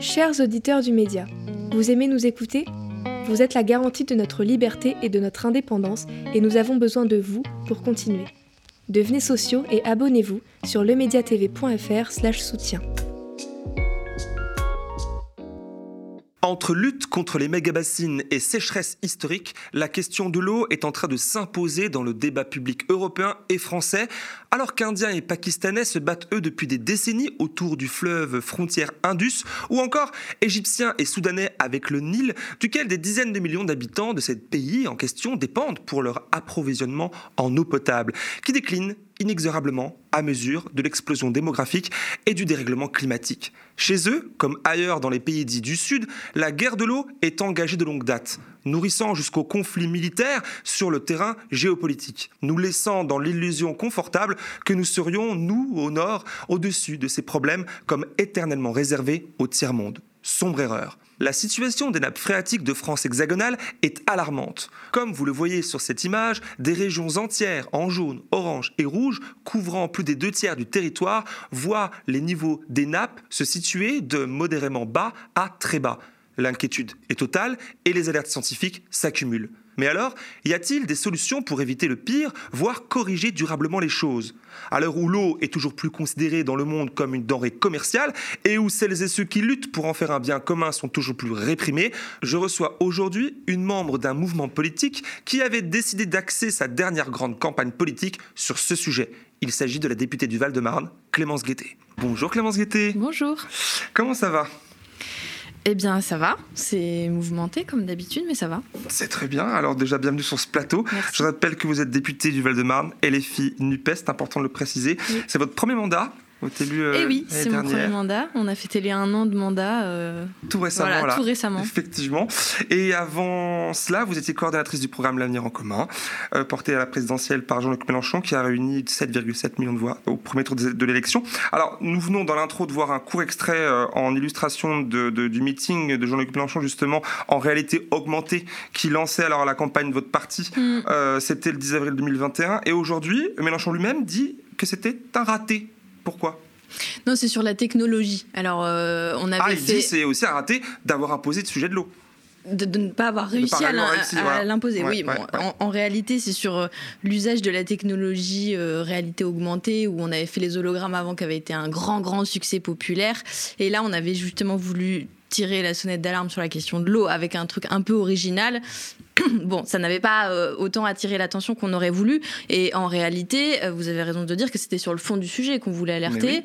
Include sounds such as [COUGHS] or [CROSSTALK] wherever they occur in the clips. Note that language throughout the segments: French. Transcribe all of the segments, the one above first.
Chers auditeurs du média, vous aimez nous écouter? Vous êtes la garantie de notre liberté et de notre indépendance et nous avons besoin de vous pour continuer. Devenez sociaux et abonnez-vous sur lemediatv.fr/soutien. Entre lutte contre les méga-bassines et sécheresse historique, la question de l'eau est en train de s'imposer dans le débat public européen et français, alors qu'Indiens et Pakistanais se battent eux depuis des décennies autour du fleuve frontière Indus, ou encore Égyptiens et Soudanais avec le Nil, duquel des dizaines de millions d'habitants de ces pays en question dépendent pour leur approvisionnement en eau potable, qui décline inexorablement à mesure de l'explosion démographique et du dérèglement climatique. Chez eux, comme ailleurs dans les pays dits du Sud, la guerre de l'eau est engagée de longue date, nourrissant jusqu'au conflit militaire sur le terrain géopolitique, nous laissant dans l'illusion confortable que nous serions, nous, au Nord, au-dessus de ces problèmes comme éternellement réservés au tiers-monde. Sombre erreur. La situation des nappes phréatiques de France hexagonale est alarmante. Comme vous le voyez sur cette image, des régions entières en jaune, orange et rouge, couvrant plus des deux tiers du territoire, voient les niveaux des nappes se situer de modérément bas à très bas. L'inquiétude est totale et les alertes scientifiques s'accumulent. Mais alors, y a-t-il des solutions pour éviter le pire, voire corriger durablement les choses? À l'heure où l'eau est toujours plus considérée dans le monde comme une denrée commerciale et où celles et ceux qui luttent pour en faire un bien commun sont toujours plus réprimés, je reçois aujourd'hui une membre d'un mouvement politique qui avait décidé d'axer sa dernière grande campagne politique sur ce sujet. Il s'agit de la députée du Val-de-Marne, Clémence Guettet. Bonjour Clémence Guettet. Bonjour. Comment ça va? Eh bien, ça va. C'est mouvementé comme d'habitude, mais ça va. C'est très bien. Alors déjà, bienvenue sur ce plateau. Je rappelle que vous êtes députée du Val-de-Marne, LFI NUPES, c'est important de le préciser. C'est votre premier mandat élu, euh, eh oui, c'est mon premier mandat. On a fêté les un an de mandat. Euh, tout récemment, voilà, Tout récemment. Effectivement. Et avant cela, vous étiez coordonnatrice du programme L'avenir en commun, euh, porté à la présidentielle par Jean-Luc Mélenchon, qui a réuni 7,7 millions de voix au premier tour de, l'élection. Alors, nous venons dans l'intro de voir un court extrait euh, en illustration de, du meeting de Jean-Luc Mélenchon, justement, en réalité augmentée, qui lançait alors la campagne de votre parti. Mm. c'était le 10 avril 2021. Et aujourd'hui, Mélenchon lui-même dit que c'était un raté pourquoi? Non, c'est sur la technologie. Alors, euh, on avait ah, il dit c'est aussi un raté d'avoir imposé le sujet de l'eau. De, ne pas avoir réussi à l'imposer. oui, en, réalité, c'est sur euh, l'usage de la technologie euh, réalité augmentée, où on avait fait les hologrammes avant, qui avait été un grand, grand succès populaire. Et là, on avait justement voulu tirer la sonnette d'alarme sur la question de l'eau avec un truc un peu original [COUGHS] bon, ça n'avait pas euh, autant attiré l'attention qu'on aurait voulu. Et en réalité, euh, vous avez raison de dire que c'était sur le fond du sujet qu'on voulait alerter.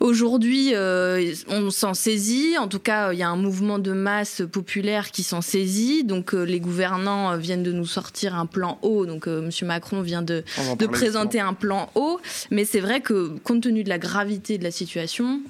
Aujourd'hui, euh, on s'en saisit. En tout cas, il y a un mouvement de masse populaire qui s'en saisit. Donc, les gouvernants viennent de nous sortir un plan haut. Donc, M. Macron vient de, de présenter un plan haut. Mais c'est vrai que, compte tenu de la gravité de la situation,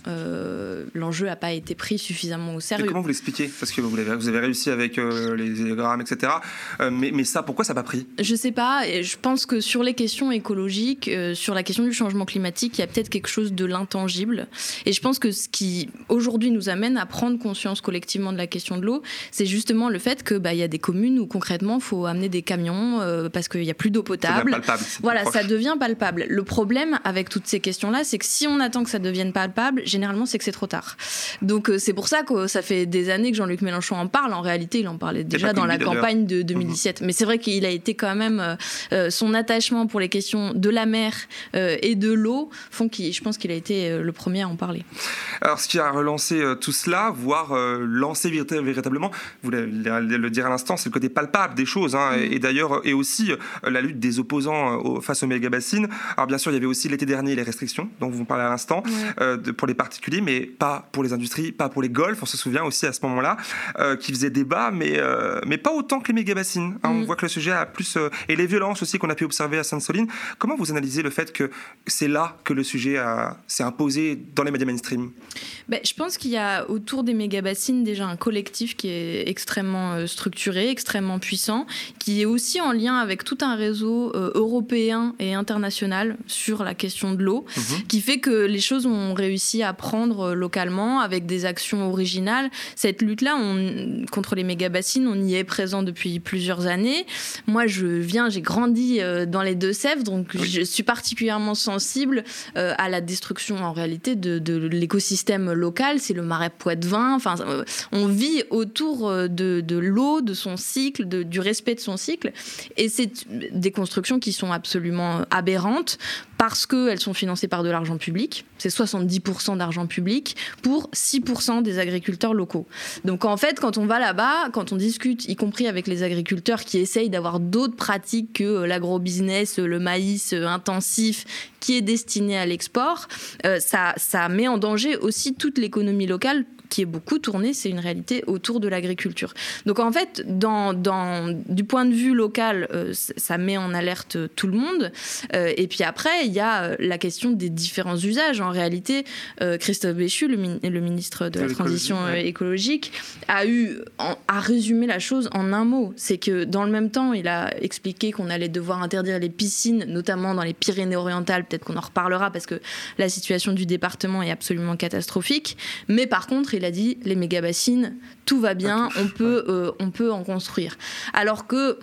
l'enjeu n'a pas été pris suffisamment au sérieux. comment vous l'expliquez? Parce que vous avez, vous avez réussi avec les hologrammes, etc. Euh, mais, ça, pourquoi ça n'a pas pris? Je sais pas. Et je pense que sur les questions écologiques, euh, sur la question du changement climatique, il y a peut-être quelque chose de l'intangible. Et je pense que ce qui aujourd'hui nous amène à prendre conscience collectivement de la question de l'eau, c'est justement le fait que bah, y a des communes où concrètement il faut amener des camions euh, parce qu'il n'y a plus d'eau potable. Palpable, voilà, ça devient palpable. Le problème avec toutes ces questions-là, c'est que si on attend que ça devienne palpable, généralement c'est que c'est trop tard. Donc c'est pour ça que ça fait des années que Jean-Luc Mélenchon en parle. En réalité, il en parlait déjà dans la campagne de 2017. Mais c'est vrai qu'il a été quand même euh, euh, son attachement pour les questions de la mer euh, et de l'eau font qu'il, je pense qu'il a été le premier à en parler. Alors, ce qui a relancé tout cela, voire lancé véritablement, vous le dire à l'instant, c'est le côté palpable des choses, hein, et, d'ailleurs, et aussi la lutte des opposants face aux méga bassines. Alors, bien sûr, il y avait aussi l'été dernier les restrictions dont vous parlez à l'instant pour les particuliers, mais pas pour les industries, pas pour les golfs. On se souvient aussi à ce moment-là qui faisait débat, mais mais pas autant que les Hein, on mm. voit que le sujet a plus... Euh, et les violences aussi qu'on a pu observer à Sainte-Soline. Comment vous analysez le fait que c'est là que le sujet s'est imposé dans les médias mainstream? Ben, Je pense qu'il y a autour des méga-bassines déjà un collectif qui est extrêmement euh, structuré, extrêmement puissant, qui est aussi en lien avec tout un réseau euh, européen et international sur la question de l'eau, mhm. qui fait que les choses ont réussi à prendre localement avec des actions originales. Cette lutte-là contre les méga-bassines, on y est présent depuis depuis plusieurs années. Moi, je viens, j'ai grandi dans les Deux-Sèvres, donc je suis particulièrement sensible à la destruction en réalité de, de l'écosystème local. C'est le marais Poitevin. Enfin, on vit autour de, de l'eau, de son cycle, de, du respect de son cycle. Et c'est des constructions qui sont absolument aberrantes parce qu'elles sont financées par de l'argent public. C'est 70% d'argent public pour 6% des agriculteurs locaux. Donc en fait, quand on va là-bas, quand on discute, y compris avec les agriculteurs qui essayent d'avoir d'autres pratiques que euh, l'agrobusiness, le maïs euh, intensif qui est destiné à l'export, euh, ça, ça met en danger aussi toute l'économie locale qui est beaucoup tournée, c'est une réalité autour de l'agriculture. Donc en fait, dans, dans, du point de vue local, ça met en alerte tout le monde. et puis après, il y a la question des différents usages. En réalité, Christophe Béchu, le, le ministre de la Transition écologique, a eu à résumer la chose en un mot. C'est que dans le même temps, il a expliqué qu'on allait devoir interdire les piscines, notamment dans les Pyrénées-Orientales. Peut-être qu'on en reparlera parce que la situation du département est absolument catastrophique. Mais par contre, il a dit les méga-bassines, tout va bien, on peut, euh, on peut en construire. Alors que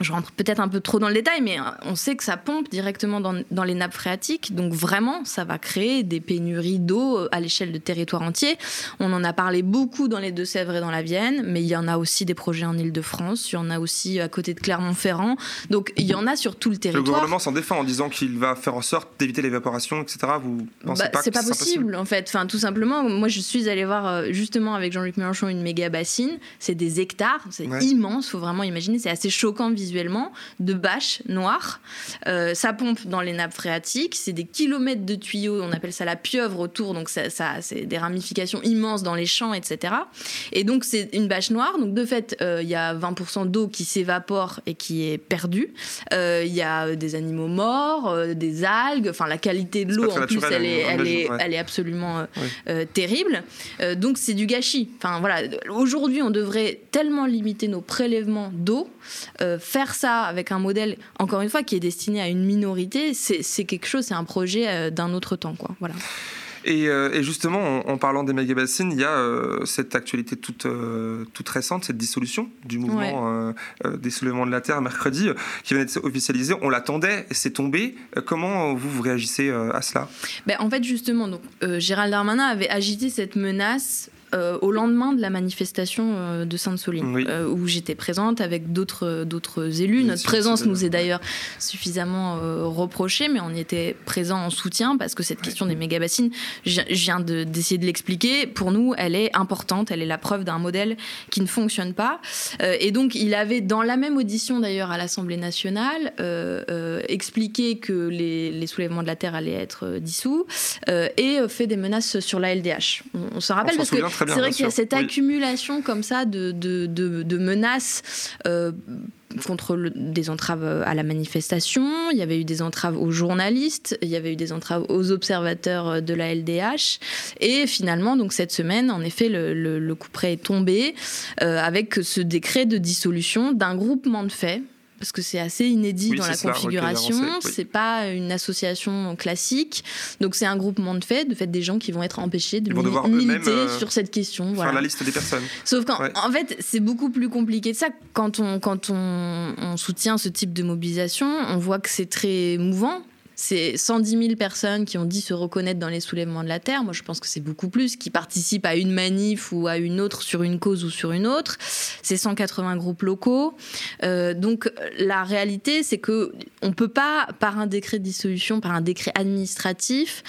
je rentre peut-être un peu trop dans le détail, mais euh, on sait que ça pompe directement dans, dans, les nappes phréatiques. Donc vraiment, ça va créer des pénuries d'eau euh, à l'échelle de territoires entiers. On en a parlé beaucoup dans les Deux-Sèvres et dans la Vienne, mais il y en a aussi des projets en Ile-de-France, il y en a aussi à côté de Clermont-Ferrand. Donc il y en a sur tout le territoire. Le gouvernement s'en défend en disant qu'il va faire en sorte d'éviter l'évaporation, etc. Vous pensez bah, pas C'est pas possible, en fait. Enfin, tout simplement, moi je suis allée voir euh, justement avec Jean-Luc Mélenchon une méga bassine. C'est des hectares, c'est immense, faut vraiment imaginer. C'est assez choquant visuellement visuellement, de bâches noires. Euh, ça pompe dans les nappes phréatiques. C'est des kilomètres de tuyaux, on appelle ça la pieuvre autour, donc ça, c'est des ramifications immenses dans les champs, etc. Et donc c'est une bâche noire. Donc de fait, euh, il y a 20% d'eau qui s'évapore et qui est perdue. Euh, il y a des animaux morts, des algues. Enfin, la qualité de l'eau en plus, elle est, elle, est, elle est absolument terrible. donc c'est du gâchis. Enfin voilà, aujourd'hui on devrait tellement limiter nos prélèvements d'eau, faire faire ça avec un modèle, encore une fois, qui est destiné à une minorité, c'est quelque chose, c'est un projet euh, d'un autre temps. Quoi. Voilà. Euh, et, justement, en, parlant des méga-bassines, il y a euh, cette actualité toute, toute récente, cette dissolution du mouvement des soulèvements de la Terre mercredi, qui vient d'être officialisé. On l'attendait, c'est tombé. comment vous, vous réagissez à cela? Ben, En fait, justement, donc, Gérald Darmanin avait agité cette menace euh, au lendemain de la manifestation euh, de Sainte-Soline, euh, où j'étais présente avec d'autres d'autres élus. Notre présence nous est d'ailleurs suffisamment reprochée, mais on y était présent en soutien parce que cette question des méga-bassines, je viens d'essayer de, l'expliquer, pour nous, elle est importante, elle est la preuve d'un modèle qui ne fonctionne pas. et donc, il avait, dans la même audition d'ailleurs à l'Assemblée nationale, expliqué que les, les, soulèvements de la Terre allaient être dissous et fait des menaces sur la LDH. On, se rappelle parce que c'est vrai qu'il y a cette accumulation comme ça de, de, menaces. Euh, contre des entraves à la manifestation, il y avait eu des entraves aux journalistes, il y avait eu des entraves aux observateurs de la LDH. Et finalement, donc cette semaine, en effet, le, le, coup près est tombé euh, avec ce décret de dissolution d'un groupement de faits parce que c'est assez inédit dans la configuration. C'est pas une association classique. Donc c'est un groupement de fait, de fait des gens qui vont être empêchés de militer euh, sur cette question. Voilà. la liste des personnes. Sauf qu'en en fait, c'est beaucoup plus compliqué de ça. Quand on, quand on, on soutient ce type de mobilisation, on voit que c'est très mouvant c'est 110 000 personnes qui ont dit se reconnaître dans les soulèvements de la Terre. Moi, je pense que c'est beaucoup plus, qui participent à une manif ou à une autre sur une cause ou sur une autre. C'est 180 groupes locaux. Euh, donc, la réalité, c'est que on peut pas, par un décret de dissolution, par un décret administratif,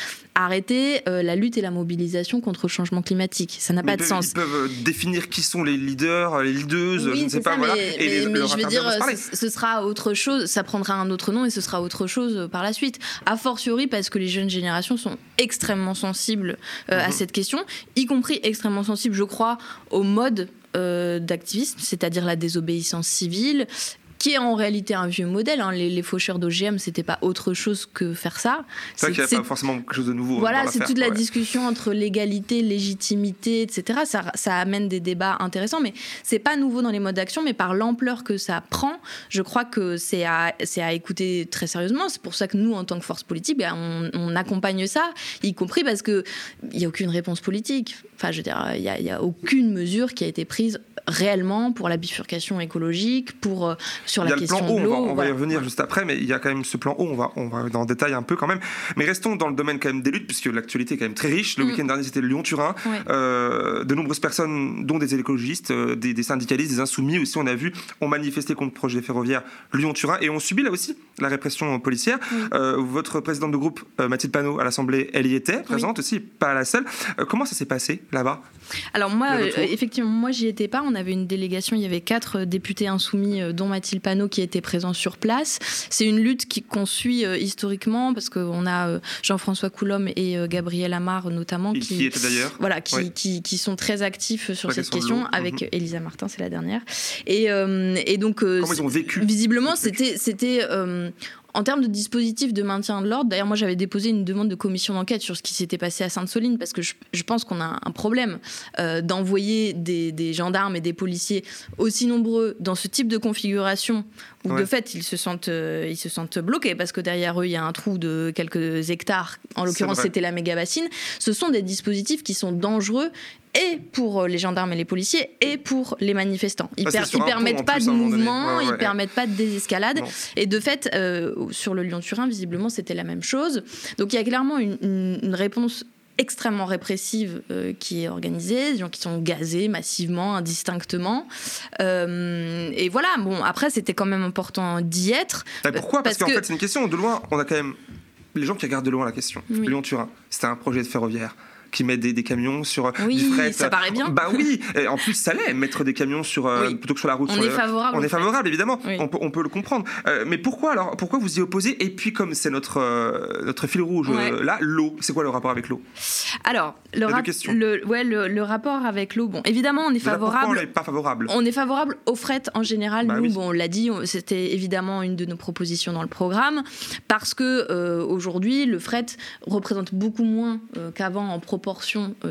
arrêter euh, la lutte et la mobilisation contre le changement climatique. Ça n'a pas de sens. Ils peuvent euh, définir qui sont les leaders, les leaders, je ne sais pas. Mais, et mais, je veux dire, ce, sera autre chose, ça prendra un autre nom et ce sera autre chose par la suite. A fortiori parce que les jeunes générations sont extrêmement sensibles euh, à mhm. cette question, y compris extrêmement sensibles, je crois, au mode d'activisme, c'est-à-dire la désobéissance civile qui est en réalité un vieux modèle. Hein. Les, faucheurs d'OGM, c'était pas autre chose que faire ça. C'est vrai qu'il n'y a pas forcément quelque chose de nouveau. Hein, voilà, c'est toute la discussion entre légalité, légitimité, etc. Ça, ça amène des débats intéressants, mais c'est pas nouveau dans les modes d'action, mais par l'ampleur que ça prend, je crois que c'est à, à écouter très sérieusement. C'est pour ça que nous, en tant que force politique, ben, on, on, accompagne ça, y compris parce qu'il n'y a aucune réponse politique. Enfin, je veux dire, il n'y a, aucune mesure qui a été prise réellement pour la bifurcation écologique, pour sur la question de l'eau. On, va, y revenir juste après, mais il y a quand même ce plan haut. On va, on va dans le détail un peu quand même. Mais restons dans le domaine quand même des luttes, puisque l'actualité est quand même très riche. Le mm. week-end dernier, c'était Lyon-Turin. de nombreuses personnes, dont des écologistes, des, des, syndicalistes, des insoumis aussi, on a vu, ont manifesté contre le projet ferroviaire Lyon-Turin et ont subi là aussi la répression policière. votre présidente de groupe, Mathilde Panot, à l'Assemblée, elle y était présente aussi, pas la seule. Euh, comment ça s'est passé? Là-bas Alors moi, euh, effectivement, moi j'y étais pas. On avait une délégation, il y avait quatre euh, députés insoumis, dont Mathilde Panot, qui était présent sur place. C'est une lutte qu'on suit historiquement parce qu'on a Jean-François Coulombe et Gabriel Amar notamment, qui, étaient d'ailleurs, voilà, qui, qui, sont très actifs sur cette question, avec mhm. Elisa Martin, c'est la dernière. Et, et donc, comment ils ont vécu Visiblement, c'était, c'était en termes de dispositifs de maintien de l'ordre, d'ailleurs, moi j'avais déposé une demande de commission d'enquête sur ce qui s'était passé à Sainte-Soline parce que je, pense qu'on a un problème euh, d'envoyer des, gendarmes et des policiers aussi nombreux dans ce type de configuration où de fait ils se sentent euh, ils se sentent bloqués parce que derrière eux il y a un trou de quelques hectares. En l'occurrence, c'était la méga bassine. Ce sont des dispositifs qui sont dangereux et pour euh, les gendarmes et les policiers et pour les manifestants. Ils, ne permettent pas de mouvement, ils permettent pas de désescalade. Et de fait, euh, sur le Lyon-Turin, visiblement, c'était la même chose. Donc il y a clairement une, réponse extrêmement répressive euh, qui est organisée, des gens qui sont gazés massivement, indistinctement. et voilà, bon, après, c'était quand même important d'y être. pourquoi? Parce, qu'en fait, c'est une question de loin, on a quand même les gens qui regardent de loin la question. Lyon-Turin, c'était un projet de ferroviaire qui mettent des, camions sur euh, oui, du fret. ça paraît bien. Bah oui, et en plus ça l'est, mettre des camions sur euh, plutôt que sur la route. On est favorable. On est favorable évidemment, on, peut, on, peut, le comprendre. Euh, mais pourquoi alors Pourquoi vous y opposez? Et puis comme c'est notre notre fil rouge là, l'eau. C'est quoi le rapport avec l'eau? Alors le, le, ouais, le, rapport avec l'eau. Bon, évidemment on est favorable. on n'est pas favorable? On est favorable au fret en général. Bah Nous, bon, on l'a dit, c'était évidemment une de nos propositions dans le programme parce que aujourd'hui le fret représente beaucoup moins qu'avant en proportion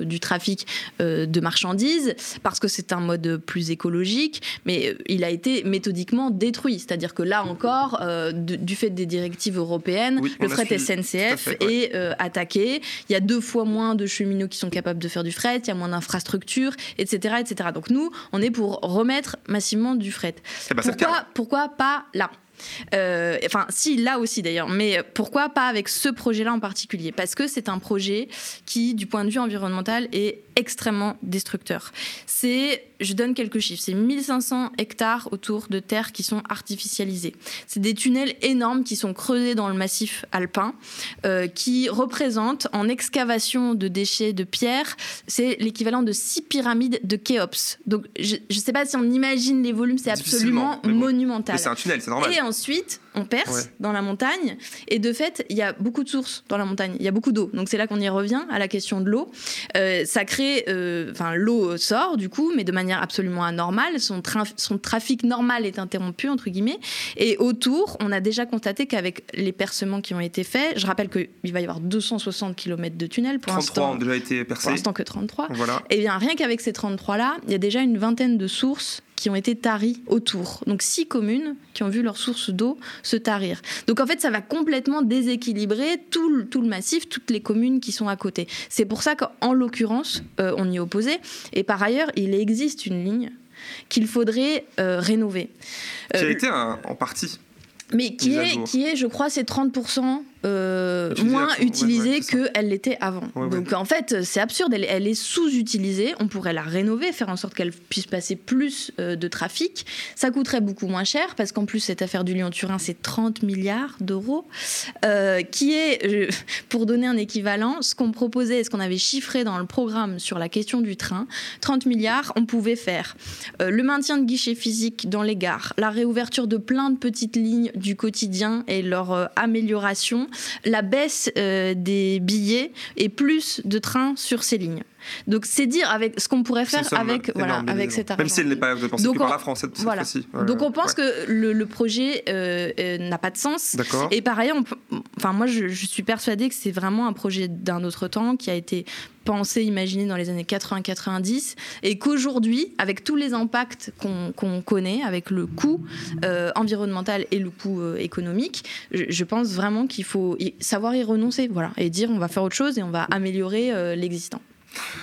du trafic euh, de marchandises, parce que c'est un mode plus écologique, mais euh, il a été méthodiquement détruit. C'est-à-dire que là encore, euh, du fait des directives européennes, le fret SNCF est attaqué. Il y a deux fois moins de cheminots qui sont capables de faire du fret, il y a moins d'infrastructures, etc., etc. Donc nous, on est pour remettre massivement du fret. Eh ben, pourquoi, pourquoi pas là? Euh, enfin, si, là aussi d'ailleurs. Mais pourquoi pas avec ce projet-là en particulier? Parce que c'est un projet qui, du point de vue environnemental, est extrêmement destructeur. C'est, je donne quelques chiffres, c'est 1500 hectares autour de terres qui sont artificialisées. C'est des tunnels énormes qui sont creusés dans le massif alpin, euh, qui représentent en excavation de déchets de pierre, c'est l'équivalent de six pyramides de Khéops. Donc je ne sais pas si on imagine les volumes, c'est absolument monumental. Mais c'est un tunnel, c'est normal. Et ensuite, on perce dans la montagne. Et de fait, il y a beaucoup de sources dans la montagne. Il y a beaucoup d'eau. Donc c'est là qu'on y revient à la question de l'eau. Euh, ça crée, euh, enfin l'eau sort du coup, mais de manière absolument anormale. Son, son trafic normal est interrompu entre guillemets. Et autour, on a déjà constaté qu'avec les percements qui ont été faits, je rappelle qu'il va y avoir 260 km de tunnels pour 33 ont déjà été percés. Pour l'instant que 33. Voilà. Et bien rien qu'avec ces 33 là, il y a déjà une vingtaine de sources qui ont été taries autour. Donc six communes qui ont vu leurs sources d'eau se tarir. Donc en fait, ça va complètement déséquilibrer tout le, tout le massif, toutes les communes qui sont à côté. C'est pour ça qu'en l'occurrence, euh, on y opposé. Et par ailleurs, il existe une ligne qu'il faudrait euh, rénover. Qui a euh, été en partie mais qui est, qui est, je crois, c'est 30% euh, moins utilisée qu'elle l'était avant. Donc en fait, c'est absurde, elle, est sous-utilisée, on pourrait la rénover, faire en sorte qu'elle puisse passer plus euh, de trafic. Ça coûterait beaucoup moins cher, parce qu'en plus, cette affaire du Lyon-Turin, c'est 30 milliards d'euros, euh, qui est, [LAUGHS] pour donner un équivalent, ce qu'on proposait, ce qu'on avait chiffré dans le programme sur la question du train, 30 milliards, on pouvait faire le maintien de guichets physiques dans les gares, la réouverture de plein de petites lignes du quotidien et leur amélioration, la baisse euh, des billets et plus de trains sur ces lignes. Donc c'est dire avec ce qu'on pourrait faire avec voilà avec cet argent. Même si elle n'est pas dépensée Donc par la France cette, voilà. fois-ci. Donc on pense que le, projet euh, euh, n'a pas de sens. Et par ailleurs, enfin moi je, suis persuadée que c'est vraiment un projet d'un autre temps qui a été pensé, imaginé dans les années 80-90 et qu'aujourd'hui, avec tous les impacts qu'on connaît, avec le coût euh, environnemental et le coût économique, je, je, pense vraiment qu'il faut savoir y renoncer, voilà, et dire on va faire autre chose et on va améliorer l'existant.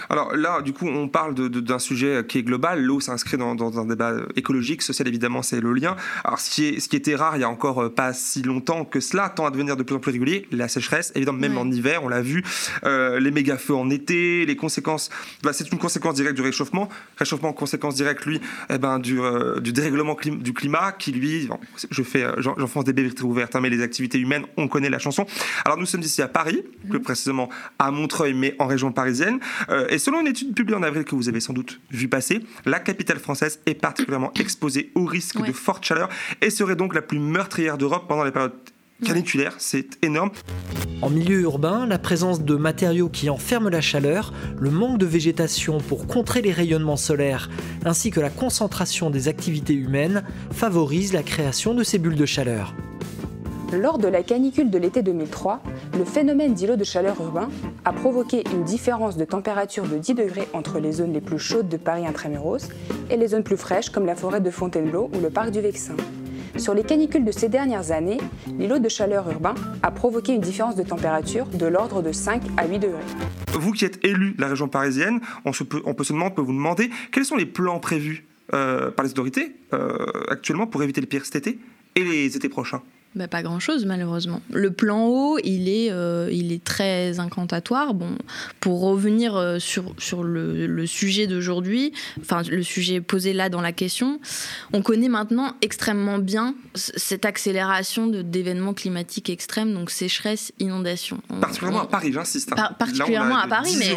Alors là, du coup, on parle d'un sujet qui est global. L'eau s'inscrit dans, dans, un débat écologique, social évidemment, c'est le lien. Alors ce qui, est, ce qui était rare il y a encore euh, pas si longtemps que cela tend à devenir de plus en plus régulier, la sécheresse, évidemment même en hiver, on l'a vu, euh, les méga feux en été, les conséquences, bah, c'est une conséquence directe du réchauffement. Réchauffement, conséquence directe, lui, eh ben, du, euh, du dérèglement du climat qui, lui, je fais, j'enfonce des bébés ouvertes, hein, mais les activités humaines, on connaît la chanson. Alors nous sommes ici à Paris, plus précisément à Montreuil, mais en région parisienne. Et selon une étude publiée en avril que vous avez sans doute vu passer, la capitale française est particulièrement [COUGHS] exposée au risque de forte chaleur et serait donc la plus meurtrière d'Europe pendant les périodes caniculaires. C'est énorme. En milieu urbain, la présence de matériaux qui enferment la chaleur, le manque de végétation pour contrer les rayonnements solaires, ainsi que la concentration des activités humaines favorisent la création de ces bulles de chaleur. Lors de la canicule de l'été 2003, le phénomène d'îlot de chaleur urbain a provoqué une différence de température de 10 degrés entre les zones les plus chaudes de Paris intramuros et les zones plus fraîches comme la forêt de Fontainebleau ou le parc du Vexin. Sur les canicules de ces dernières années, l'îlot de chaleur urbain a provoqué une différence de température de l'ordre de 5 à 8 degrés. Vous qui êtes élu de la région parisienne, on, peut, peut vous demander quels sont les plans prévus euh, par les autorités euh, actuellement pour éviter le pire cet été et les étés prochains? Bah, pas grand-chose, malheureusement. Le plan haut, il est, euh, il est très incantatoire. Bon, pour revenir euh, sur, sur le, le sujet d'aujourd'hui, enfin, le sujet posé là dans la question, on connaît maintenant extrêmement bien cette accélération d'événements climatiques extrêmes, donc sécheresse, inondation. particulièrement à Paris, j'insiste. Hein. particulièrement à Paris, mais.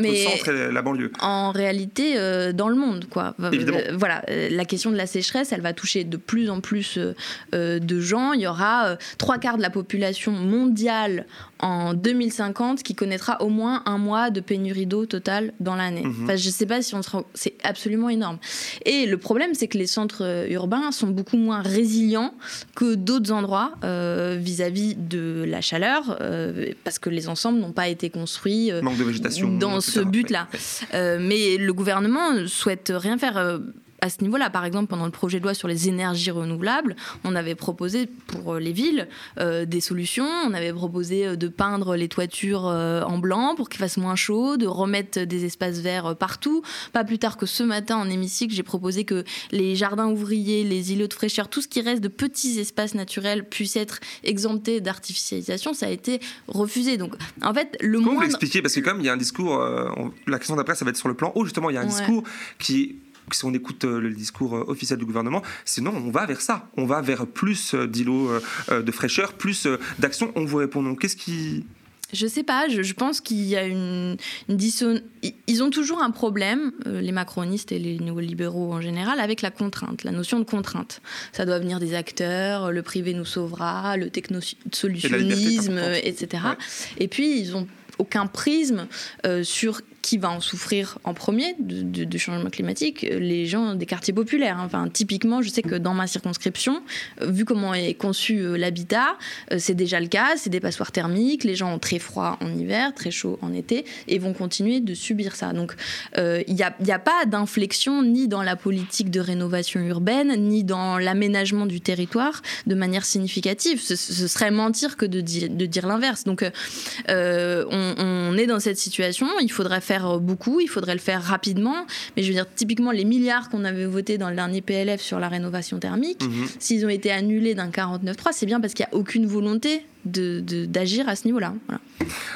mais centre et la banlieue. En réalité, euh, dans le monde, quoi. Évidemment. voilà, la question de la sécheresse, elle va toucher de plus en plus de gens. Il y aura aura euh, trois quarts de la population mondiale en 2050 qui connaîtra au moins un mois de pénurie d'eau totale dans l'année. Mhm. Enfin, je ne sais pas si on se rend... C'est absolument énorme. Et le problème, c'est que les centres euh, urbains sont beaucoup moins résilients que d'autres endroits euh, vis-à-vis de la chaleur, parce que les ensembles n'ont pas été construits dans ce but-là. mais le gouvernement souhaite rien faire à ce niveau-là. Par exemple, pendant le projet de loi sur les énergies renouvelables, on avait proposé pour euh, les villes euh, des solutions. On avait proposé euh, de peindre les toitures en blanc pour qu'il fasse moins chaud, de remettre des espaces verts partout. Pas plus tard que ce matin en hémicycle, j'ai proposé que les jardins ouvriers, les îlots de fraîcheur, tout ce qui reste de petits espaces naturels puisse être exempté d'artificialisation. Ça a été refusé. Donc, en fait, le Comment vous l'expliquez? Parce que comme il y a un discours, la question d'après, ça va être sur le plan haut. Justement, il y a un discours qui si on écoute euh, le discours euh, officiel du gouvernement, sinon on va vers ça. On va vers plus euh, d'îlots de fraîcheur, plus d'action. On vous répond non. Qu'est-ce qui. Je sais pas, je, pense qu'il y a une, une Ils ont toujours un problème, les macronistes et les nouveaux libéraux en général, avec la contrainte, la notion de contrainte. Ça doit venir des acteurs, le privé nous sauvera, le technosolutionnisme, etc. Et puis, ils ont aucun prisme sur qui va en souffrir en premier du changement climatique Les gens des quartiers populaires. Enfin, typiquement, je sais que dans ma circonscription, euh, vu comment est conçu euh, l'habitat, euh, c'est déjà le cas. C'est des passoires thermiques. Les gens ont très froid en hiver, très chaud en été, et vont continuer de subir ça. Donc, il n'y a, pas d'inflexion ni dans la politique de rénovation urbaine, ni dans l'aménagement du territoire de manière significative. Ce, serait mentir que de, dire l'inverse. Donc, on, on est dans cette situation. Il faudrait faire euh, beaucoup, il faudrait le faire rapidement. Mais je veux dire, typiquement, les milliards qu'on avait votés dans le dernier PLF sur la rénovation thermique, mhm. s'ils ont été annulés d'un 49.3, c'est bien parce qu'il n'y a aucune volonté d'agir à ce niveau-là.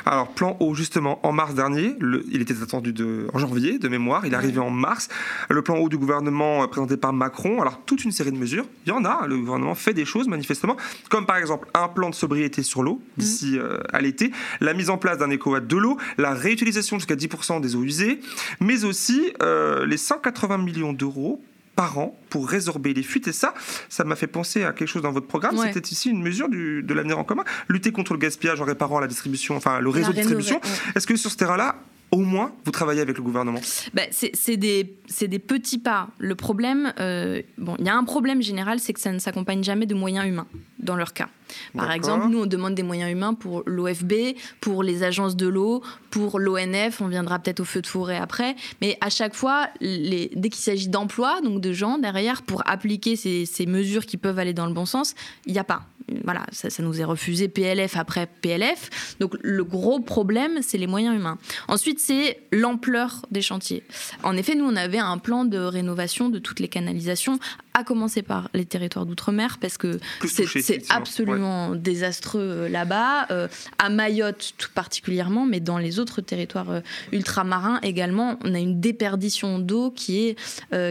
Alors, plan haut, justement, en mars dernier, il était attendu de, en janvier, de mémoire, il est arrivé en mars. Le plan haut du gouvernement euh, présenté par Macron, alors toute une série de mesures, il y en a, le gouvernement fait des choses manifestement, comme par exemple un plan de sobriété sur l'eau d'ici mmh. euh, à l'été, la mise en place d'un éco de l'eau, la réutilisation jusqu'à 10% des eaux usées, mais aussi euh, les 180 millions d'euros par an pour résorber les fuites. Et ça, ça m'a fait penser à quelque chose dans votre programme. C'était ici une mesure du, de l'avenir en commun. Lutter contre le gaspillage en réparant la distribution, enfin le réseau de distribution. Est-ce que sur ce terrain-là, au moins, vous travaillez avec le gouvernement? Bah, C'est des, des, petits pas. Le problème, euh, bon, il y a un problème général, c'est que ça ne s'accompagne jamais de moyens humains. Dans leur cas. Par exemple, nous, on demande des moyens humains pour l'OFB, pour les agences de l'eau, pour l'ONF, on viendra peut-être au feu de forêt après, mais à chaque fois, les, dès qu'il s'agit d'emploi, donc de gens derrière, pour appliquer ces, ces mesures qui peuvent aller dans le bon sens, il n'y a pas voilà, ça, nous est refusé PLF après PLF. Donc le gros problème, c'est les moyens humains. Ensuite, c'est l'ampleur des chantiers. En effet, nous, on avait un plan de rénovation de toutes les canalisations, à commencer par les territoires d'outre-mer, parce que c'est absolument désastreux euh, là-bas, euh, à Mayotte tout particulièrement, mais dans les autres territoires euh, ultramarins également, on a une déperdition d'eau qui est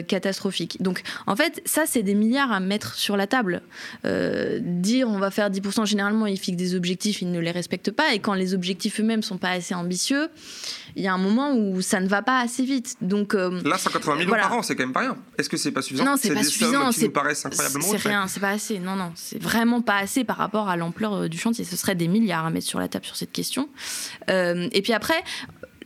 catastrophique. Donc en fait, ça, c'est des milliards à mettre sur la table. dire on va faire 10%, généralement, ils fixent des objectifs, ils ne les respectent pas. Et quand les objectifs eux-mêmes sont pas assez ambitieux, il y a un moment où ça ne va pas assez vite. Donc euh, là, 180 millions par an, c'est quand même pas rien. Est-ce que c'est pas suffisant Non, c'est pas suffisant. C'est. C'est rien, c'est pas assez. Non, non, c'est vraiment pas assez par rapport à l'ampleur euh, du chantier. Ce serait des milliards à mettre sur la table sur cette question. Euh, et puis après,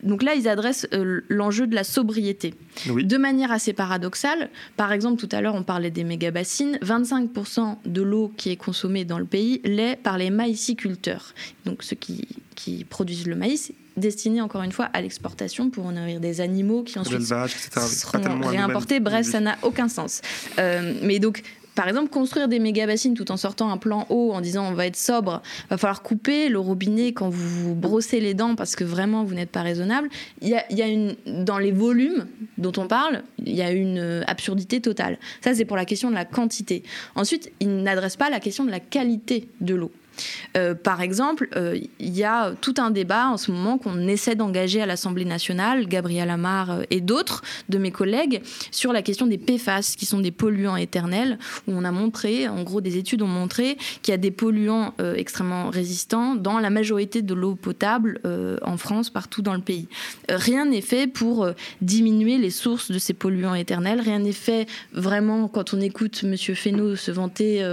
donc là, ils adressent euh, l'enjeu de la sobriété. De manière assez paradoxale, par exemple, tout à l'heure, on parlait des méga-bassines. 25% de l'eau qui est consommée dans le pays l'est par les maïsiculteurs. Donc ceux qui, qui produisent le maïs, destiné encore une fois à l'exportation pour nourrir des animaux qui ensuite seront réimportés. Bref, ça n'a aucun sens. Euh, mais donc par exemple, construire des méga bassines tout en sortant un plan haut en disant on va être sobre, va falloir couper le robinet quand vous vous brossez les dents parce que vraiment vous n'êtes pas raisonnable. Il y a, une, dans les volumes dont on parle, il y a une absurdité totale. Ça, c'est pour la question de la quantité. Ensuite, il n'adresse pas la question de la qualité de l'eau. Euh, par exemple, euh, il y a tout un débat en ce moment qu'on essaie d'engager à l'Assemblée nationale, Gabriel Amar euh, et d'autres de mes collègues, sur la question des PFAS, qui sont des polluants éternels, où on a montré, en gros, des études ont montré qu'il y a des polluants extrêmement résistants dans la majorité de l'eau potable en France, partout dans le pays. rien n'est fait pour diminuer les sources de ces polluants éternels. Rien n'est fait vraiment quand on écoute M. Fesneau se vanter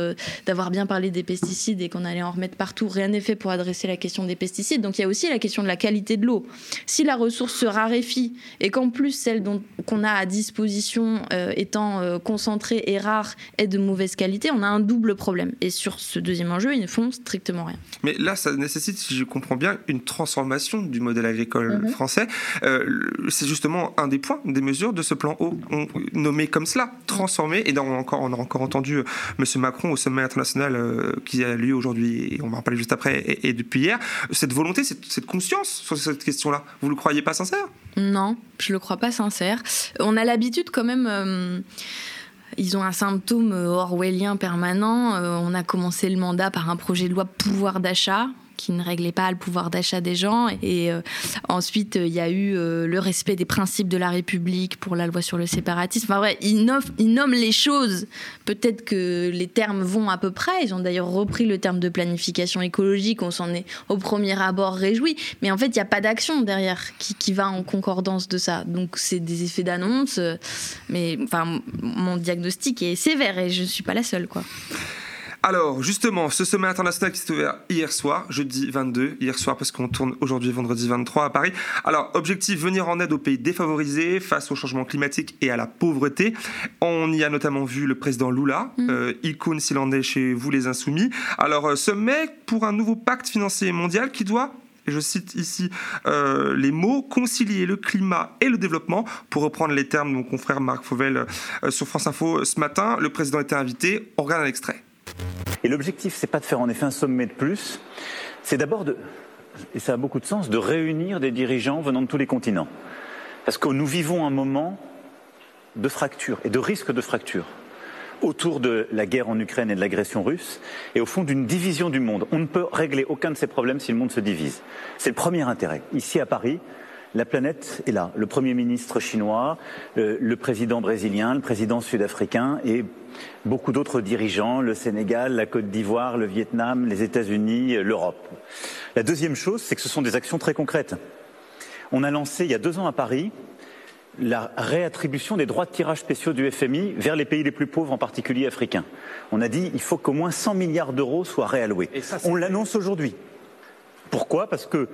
d'avoir bien parlé des pesticides et qu'on allait en remettre partout. Rien n'est fait pour adresser la question des pesticides. Donc il y a aussi la question de la qualité de l'eau. Si la ressource se raréfie et qu'en plus celle qu'on a à disposition euh, étant euh, concentrée et rare est de mauvaise qualité, on a un double problème. Et sur ce deuxième enjeu, ils ne font strictement rien. Mais là, ça nécessite, si je comprends bien, une transformation du modèle agricole mhm. français. Euh, c'est justement un des points, des mesures de ce plan haut, nommé comme cela, transformé. Et on, a encore, on a encore entendu M. Macron au sommet international qui a lieu aujourd'hui et on va en parler juste après, et, depuis hier, cette volonté, cette, conscience sur cette question-là, vous ne le croyez pas sincère? Non, je ne le crois pas sincère. On a l'habitude quand même... Euh, ils ont un symptôme orwellien permanent. Euh, on a commencé le mandat par un projet de loi pouvoir d'achat qui ne réglait pas le pouvoir d'achat des gens. Et euh, ensuite, il y a eu euh, le respect des principes de la République pour la loi sur le séparatisme. Enfin, vrai, ils, nomment, les choses. Peut-être que les termes vont à peu près. Ils ont d'ailleurs repris le terme de planification écologique. On s'en est au premier abord réjoui. Mais en fait, il n'y a pas d'action derrière qui, qui, va en concordance de ça. Donc, c'est des effets d'annonce. Mais enfin, mon diagnostic est sévère et je ne suis pas la seule, quoi. Alors, justement, ce sommet international qui s'est ouvert hier soir, jeudi 22, hier soir parce qu'on tourne aujourd'hui vendredi 23 à Paris. Alors, objectif, venir en aide aux pays défavorisés face au changement climatique et à la pauvreté. On y a notamment vu le président Lula, mm. euh, icône s'il en est chez vous les insoumis. Alors, euh, sommet pour un nouveau pacte financier mondial qui doit et je cite ici euh, les mots, concilier le climat et le développement, pour reprendre les termes de mon confrère Marc Fauvel sur France Info ce matin. Le président était invité, on regarde un extrait. Et l'objectif, c'est pas de faire en effet un sommet de plus, c'est d'abord de, et ça a beaucoup de sens, de réunir des dirigeants venant de tous les continents. Parce que nous vivons un moment de fracture et de risque de fracture autour de la guerre en Ukraine et de l'agression russe, et au fond d'une division du monde. On ne peut régler aucun de ces problèmes si le monde se divise. C'est le premier intérêt. Ici à Paris, la planète est là. Le Premier ministre chinois, euh, le président brésilien, le président sud-africain et beaucoup d'autres dirigeants, le Sénégal, la Côte d'Ivoire, le Vietnam, les États-Unis, l'Europe. La deuxième chose, c'est que ce sont des actions très concrètes. On a lancé il y a deux ans à Paris la réattribution des droits de tirage spéciaux du FMI vers les pays les plus pauvres, en particulier africains. On a dit qu'il faut qu'au moins 100 milliards d'euros soient réalloués. On l'annonce aujourd'hui. Pourquoi? Parce que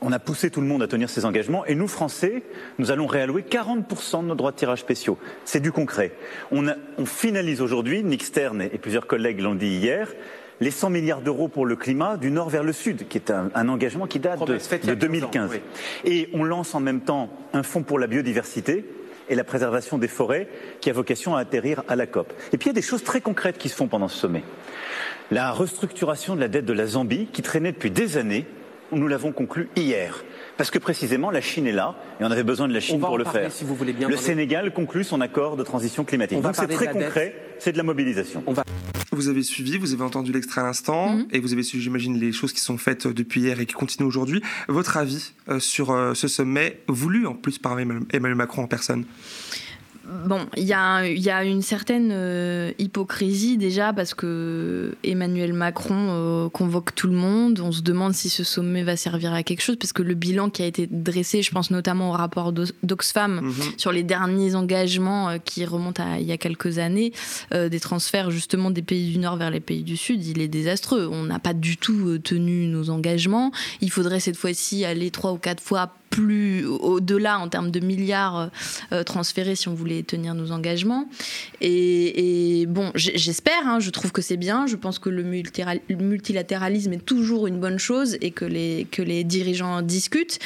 on a poussé tout le monde à tenir ses engagements et nous, Français, nous allons réallouer 40% de nos droits de tirage spéciaux. C'est du concret. On, finalise aujourd'hui, Nick Stern et plusieurs collègues l'ont dit hier, les 100 milliards d'euros pour le climat du nord vers le sud, qui est un, engagement qui date de, 2015. Et on lance en même temps un fonds pour la biodiversité et la préservation des forêts qui a vocation à atterrir à la COP. Et puis il y a des choses très concrètes qui se font pendant ce sommet. La restructuration de la dette de la Zambie, qui traînait depuis des années, nous l'avons conclu hier. Parce que précisément, la Chine est là, et on avait besoin de la Chine pour le faire. Si vous voulez bien le Sénégal conclut son accord de transition climatique. Donc c'est très concret, c'est de la mobilisation. Vous avez suivi, vous avez entendu l'extrait à l'instant, mhm. et vous avez suivi, j'imagine, les choses qui sont faites depuis hier et qui continuent aujourd'hui. Votre avis euh, sur euh, ce sommet, voulu en plus par Emmanuel Macron en personne? Bon, il y a, une certaine euh, hypocrisie déjà parce que Emmanuel Macron euh, convoque tout le monde. On se demande si ce sommet va servir à quelque chose parce que le bilan qui a été dressé, je pense notamment au rapport d'Oxfam mhm. sur les derniers engagements euh, qui remontent à il y a quelques années, des transferts justement des pays du Nord vers les pays du Sud, il est désastreux. On n'a pas du tout tenu nos engagements. Il faudrait cette fois-ci aller trois ou quatre fois plus au-delà en termes de milliards euh, transférés si on voulait tenir nos engagements. Et, bon, j'espère, hein, je trouve que c'est bien. Je pense que le multilatéralisme est toujours une bonne chose et que les, que les dirigeants discutent.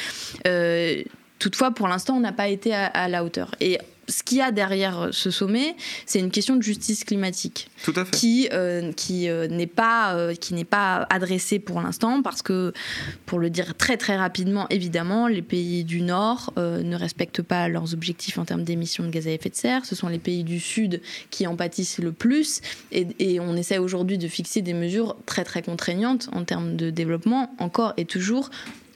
Euh, toutefois, pour l'instant, on n'a pas été à, à la hauteur. Et ce qu'il y a derrière ce sommet, c'est une question de justice climatique. Tout à fait. Qui, euh, qui euh, n'est pas, euh, qui n'est pas adressée pour l'instant, parce que, pour le dire très très rapidement, évidemment, les pays du Nord ne respectent pas leurs objectifs en termes d'émissions de gaz à effet de serre. Ce sont les pays du Sud qui en pâtissent le plus. Et, et on essaie aujourd'hui de fixer des mesures très très contraignantes en termes de développement, encore et toujours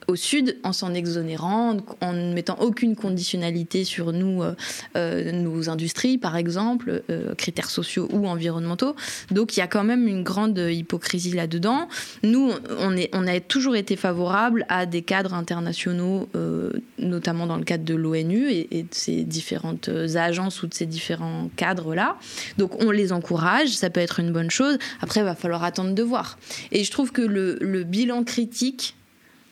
au sud en s'en exonérant, en ne mettant aucune conditionnalité sur nous, euh, euh, nos industries, par exemple, euh, critères sociaux ou environnementaux. Donc il y a quand même une grande hypocrisie là-dedans. Nous, on, est, on a toujours été favorable à des cadres internationaux, notamment dans le cadre de l'ONU et, de ces différentes agences ou de ces différents cadres-là. Donc on les encourage, ça peut être une bonne chose. Après, il va falloir attendre de voir. Et je trouve que le, le bilan critique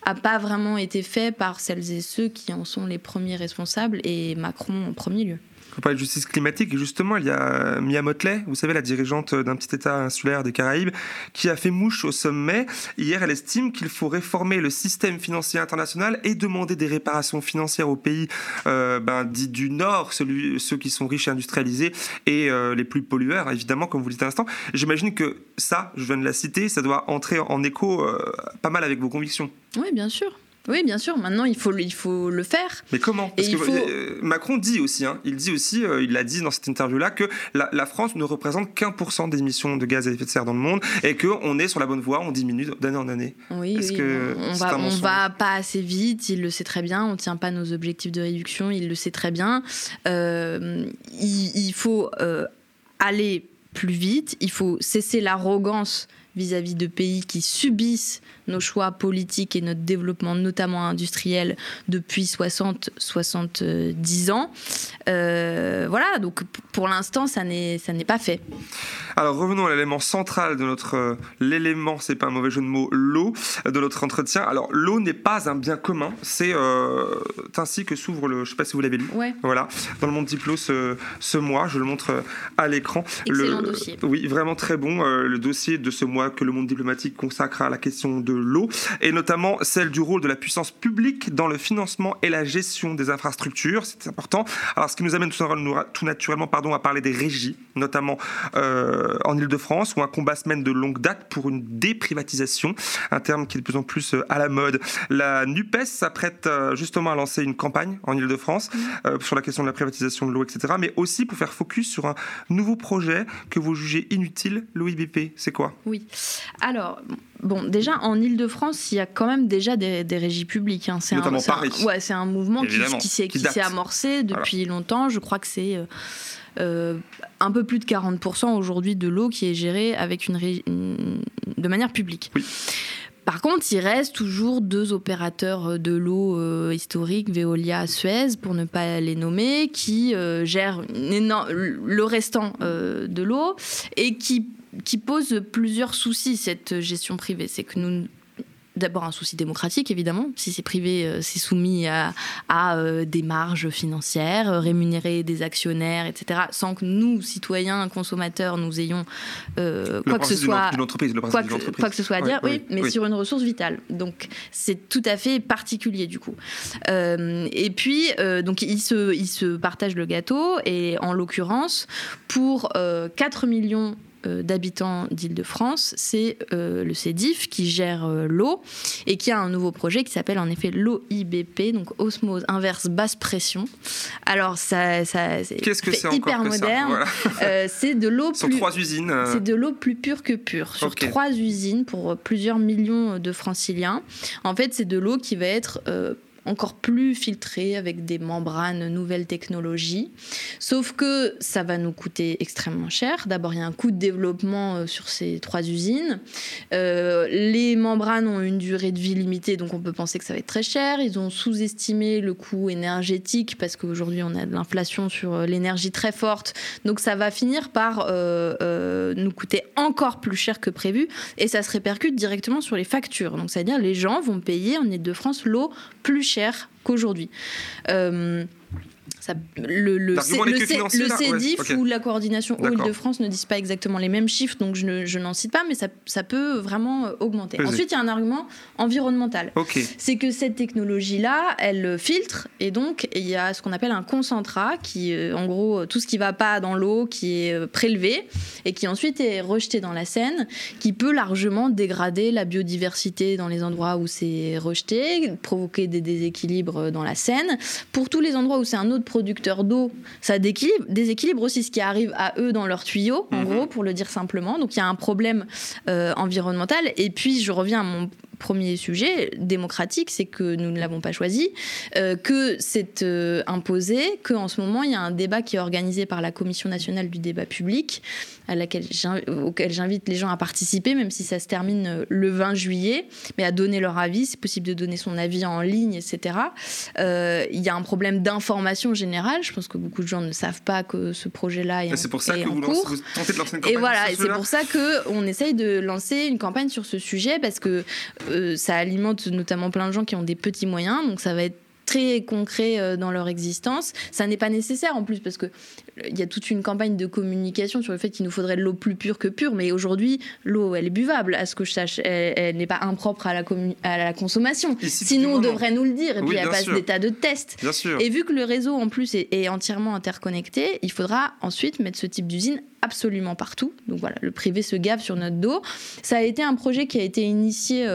a pas vraiment été fait par celles et ceux qui en sont les premiers responsables et Macron en premier lieu. On parle de justice climatique et justement il y a Mia Motley, vous savez la dirigeante d'un petit État insulaire des Caraïbes, qui a fait mouche au sommet. Hier, elle estime qu'il faut réformer le système financier international et demander des réparations financières aux pays euh, ben, dits du Nord, ceux qui sont riches et industrialisés et euh, les plus pollueurs, évidemment, comme vous le dites à l'instant. J'imagine que ça, je viens de la citer, ça doit entrer en écho euh, pas mal avec vos convictions. Oui, bien sûr. Oui, bien sûr. Maintenant, il faut, il faut le faire. Mais comment? Parce que euh, Macron dit aussi, hein, il dit aussi, euh, il l'a dit dans cette interview-là, que la, France ne représente qu'un pour cent des émissions de gaz à effet de serre dans le monde et qu'on est sur la bonne voie, on diminue d'année en année. Oui, oui que on, va, on va pas assez vite, il le sait très bien, on ne tient pas nos objectifs de réduction, il le sait très bien. Euh, il, faut aller plus vite, il faut cesser l'arrogance vis-à-vis de pays qui subissent nos choix politiques et notre développement, notamment industriel, depuis 60-70 ans. Euh, voilà, donc pour l'instant, ça n'est pas fait. Alors revenons à l'élément central de notre... Euh, l'élément, c'est pas un mauvais jeu de mots, l'eau, de notre entretien. Alors l'eau n'est pas un bien commun, c'est euh, ainsi que s'ouvre le... Je sais pas si vous l'avez lu. Voilà, dans le monde diplôme ce, ce mois, je le montre à l'écran. Excellent le, dossier. Oui, vraiment très bon. le dossier de ce mois que le monde diplomatique consacre à la question de l'eau, et notamment celle du rôle de la puissance publique dans le financement et la gestion des infrastructures. C'est important. Alors, ce qui nous amène tout naturellement pardon, à parler des régies, notamment euh, en Ile-de-France, où un combat se mène de longue date pour une déprivatisation, un terme qui est de plus en plus euh, à la mode. La NUPES s'apprête euh, justement à lancer une campagne en Ile-de-France mmh. sur la question de la privatisation de l'eau, etc., mais aussi pour faire focus sur un nouveau projet que vous jugez inutile, l'OIBP. C'est quoi? Oui. Alors, bon, déjà en Ile-de-France, il y a quand même déjà des, régies publiques. Hein. C'est Notamment un, Paris. ouais, c'est un mouvement qui, s'est amorcé depuis longtemps. Je crois que c'est euh, euh, un peu plus de 40% aujourd'hui de l'eau qui est gérée avec une, de manière publique. Par contre, il reste toujours deux opérateurs de l'eau euh, historiques, Veolia, Suez, pour ne pas les nommer, qui gèrent le restant de l'eau et qui qui pose plusieurs soucis, cette gestion privée. C'est que nous d'abord un souci démocratique, évidemment. Si c'est privé, euh, c'est soumis à, euh, des marges financières, euh, rémunérer des actionnaires, etc., sans que nous, citoyens, consommateurs, nous ayons quoi que ce soit, quoi, que, ce soit à dire, oui, mais sur une ressource vitale. Donc c'est tout à fait particulier du coup. et puis donc ils se, ils se partagent le gâteau et en l'occurrence pour 4 millions d'habitants d'Île-de-France, c'est euh, le CEDIF qui gère euh, l'eau et qui a un nouveau projet qui s'appelle en effet l'OIBP, donc osmose inverse basse pression. Alors ça, ça c'est -ce hyper moderne. c'est de l'eau [LAUGHS] plus. trois usines. C'est de l'eau plus pure que pure sur trois usines pour plusieurs millions de franciliens. En fait, c'est de l'eau qui va être encore plus filtré avec des membranes nouvelles technologies. Sauf que ça va nous coûter extrêmement cher. D'abord, il y a un coût de développement euh, sur ces trois usines. Euh, les membranes ont une durée de vie limitée, donc on peut penser que ça va être très cher. Ils ont sous-estimé le coût énergétique parce qu'aujourd'hui on a de l'inflation sur euh, l'énergie très forte. Donc ça va finir par nous coûter encore plus cher que prévu et ça se répercute directement sur les factures. Donc c'est-à-dire les gens vont payer en Ile-de-France l'eau plus cher qu'aujourd'hui. Euh, le, le, CEDIF ou la coordination eau Île-de-France ne disent pas exactement les mêmes chiffres, donc je, n'en cite pas, mais ça, ça peut vraiment euh, augmenter. Ensuite, il y a un argument environnemental. C'est que cette technologie-là, elle filtre, et donc il y a ce qu'on appelle un concentrat, qui, euh, en gros, tout ce qui ne va pas dans l'eau, qui est euh, prélevé, et qui ensuite est rejeté dans la Seine, qui peut largement dégrader la biodiversité dans les endroits où c'est rejeté, provoquer des déséquilibres dans la Seine. Pour tous les endroits où c'est un autre producteurs d'eau, ça déséquilibre, aussi ce qui arrive à eux dans leurs tuyaux, en mhm. gros, pour le dire simplement. Donc il y a un problème euh, environnemental. Et puis je reviens à mon premier sujet démocratique, c'est que nous ne l'avons pas choisi, euh, que c'est euh, imposé, qu'en ce moment il y a un débat qui est organisé par la Commission nationale du débat public, à laquelle auquel j'invite les gens à participer, même si ça se termine euh, le 20 juillet, mais à donner leur avis. C'est possible de donner son avis en ligne, etc. il y a un problème d'information générale. Je pense que beaucoup de gens ne savent pas que ce projet-là est, C'est pour ça que vous, tentez de lancer une campagne. Et voilà, c'est pour ça qu'on essaye de lancer une campagne sur ce sujet parce que euh, ça alimente notamment plein de gens qui ont des petits moyens, donc ça va être très concret euh, dans leur existence. Ça n'est pas nécessaire en plus parce que euh, il y a toute une campagne de communication sur le fait qu'il nous faudrait de l'eau plus pure que pure, mais aujourd'hui l'eau elle est buvable, à ce que je sache, elle, n'est pas impropre à la, à la consommation. Sinon on devrait nous le dire et puis elle passe des tas de tests. Et vu que le réseau en plus est, entièrement interconnecté, il faudra ensuite mettre ce type d'usine absolument partout. Donc voilà, le privé se gave sur notre dos. Ça a été un projet qui a été initié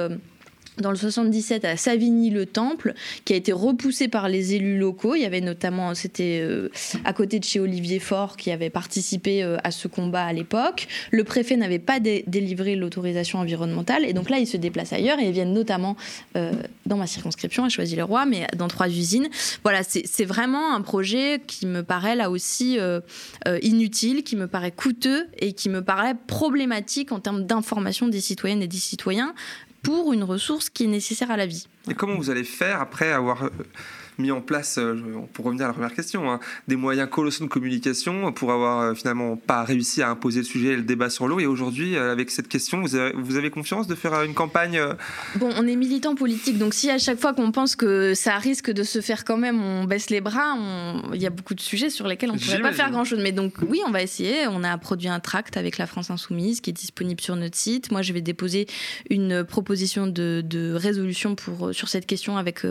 dans le 77 à Savigny-le-Temple, qui a été repoussé par les élus locaux. Il y avait notamment, c'était euh, à côté de chez Olivier Faure, qui avait participé euh, à ce combat à l'époque. Le préfet n'avait pas délivré l'autorisation environnementale, et donc là, ils se déplacent ailleurs, et ils viennent notamment euh, dans ma circonscription, à Choisy-le-Roi, mais dans trois usines. Voilà, c'est vraiment un projet qui me paraît là aussi inutile, qui me paraît coûteux, et qui me paraît problématique en termes d'information des citoyennes et des citoyens pour une ressource qui est nécessaire à la vie. Et comment vous allez faire après avoir euh, mis en place, euh, pour revenir à la première question, hein, des moyens colossaux de communication pour avoir euh, finalement pas réussi à imposer le sujet et le débat sur l'eau. Et aujourd'hui, euh, avec cette question, vous avez, vous avez, confiance de faire une campagne Bon, on est militant politique, donc si à chaque fois qu'on pense que ça risque de se faire quand même, on baisse les bras, il y a beaucoup de sujets sur lesquels on ne pourrait pas faire grand-chose. Mais donc oui, on va essayer. On a produit un tract avec la France Insoumise qui est disponible sur notre site. Moi, je vais déposer une proposition de, de résolution pour, sur cette question avec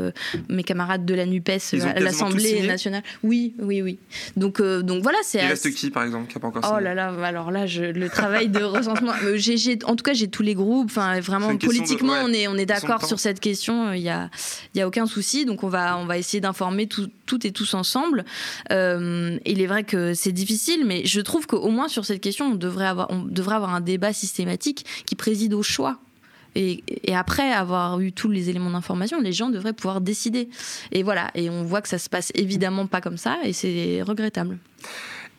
mes camarades de la nuit à l'Assemblée nationale. Oui, oui, oui. Donc, euh, donc voilà, c'est. Il reste qui, par exemple, qui n'a pas encore signé Oh là là, alors là, je, le travail de recensement. [LAUGHS] Euh, en tout cas, j'ai tous les groupes. Enfin, vraiment, politiquement, on est, on est d'accord sur cette question. Il n'y a, il y a aucun souci. Donc, on va, on va essayer d'informer tout, toutes et tous ensemble. Euh, il est vrai que c'est difficile, mais je trouve qu'au moins sur cette question, on devrait avoir, on devrait avoir un débat systématique qui préside au choix et, après avoir eu tous les éléments d'information, les gens devraient pouvoir décider. Et voilà, et on voit que ça se passe évidemment pas comme ça, et c'est regrettable.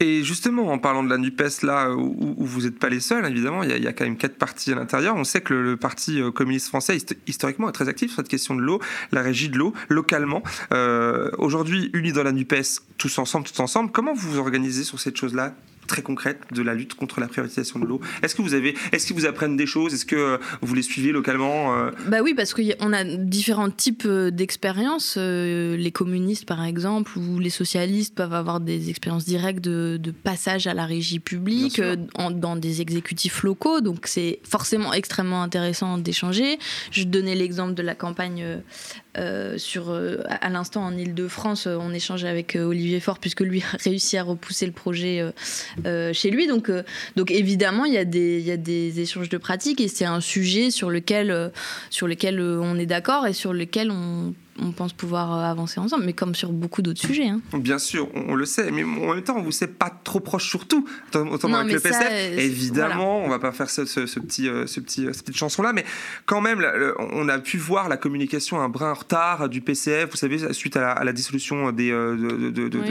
Et justement, en parlant de la NUPES, là où, vous n'êtes pas les seuls, évidemment, il y, a, quand même quatre partis à l'intérieur. On sait que le, Parti euh, communiste français, historiquement, est très actif sur cette question de l'eau, la régie de l'eau, localement. Euh, aujourd'hui, unis dans la NUPES, tous ensemble, tous ensemble, comment vous vous organisez sur cette chose-là? Très concrètes de la lutte contre la privatisation de l'eau Est-ce que vous avez, est-ce qu'ils vous apprennent des choses? Est-ce que vous les suivez localement Bah oui, parce qu'on a différents types d'expériences. les communistes, par exemple, ou les socialistes peuvent avoir des expériences directes de, passage à la régie publique dans des exécutifs locaux. Donc c'est forcément extrêmement intéressant d'échanger. Je donnais l'exemple de la campagne euh, euh, à l'instant en Ile-de-France, euh, on échange avec Olivier Faure puisque lui [LAUGHS] a réussi à repousser le projet chez lui. Donc, évidemment, il y, a des, il y a des échanges de pratiques et c'est un sujet sur lequel, sur lequel on est d'accord et sur lequel on on pense pouvoir euh, avancer ensemble, mais comme sur beaucoup d'autres sujets. Hein. Bien sûr, on, le sait, mais en même temps, on vous sait pas trop proche sur tout, autant avec le PSF. Euh, Évidemment, on va pas faire ce, petit, euh, ce petit, cette petite chanson-là, mais quand même, on a pu voir la communication un brin en retard du PCF, vous savez, suite à la, dissolution des,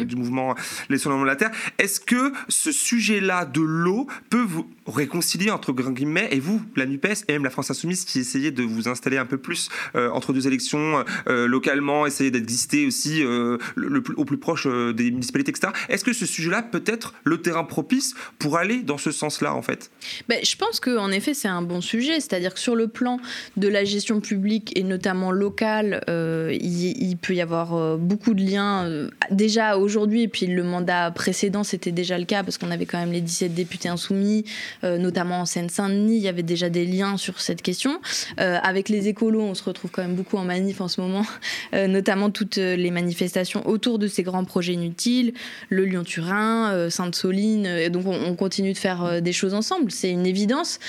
du mouvement Les Soldats de la Terre. Est-ce que ce sujet-là de l'eau peut vous réconcilier entre guillemets et vous, la NUPES, et même la France Insoumise qui essayait de vous installer un peu plus entre deux élections localement, essayer d'exister aussi euh, au plus proche euh, des municipalités, etc. Est-ce que ce sujet-là peut être le terrain propice pour aller dans ce sens-là, en fait? Ben, Je pense qu'en effet, c'est un bon sujet. C'est-à-dire que sur le plan de la gestion publique et notamment locale, euh, il, peut y avoir beaucoup de liens. déjà aujourd'hui, et puis le mandat précédent, c'était déjà le cas parce qu'on avait quand même les 17 députés insoumis, notamment en Seine-Saint-Denis, il y avait déjà des liens sur cette question. avec les écolos, on se retrouve quand même beaucoup en manif en ce moment notamment toutes euh, les manifestations autour de ces grands projets inutiles, le Lyon-Turin, euh, Sainte-Soline, et donc on, continue de faire des choses ensemble, c'est une évidence.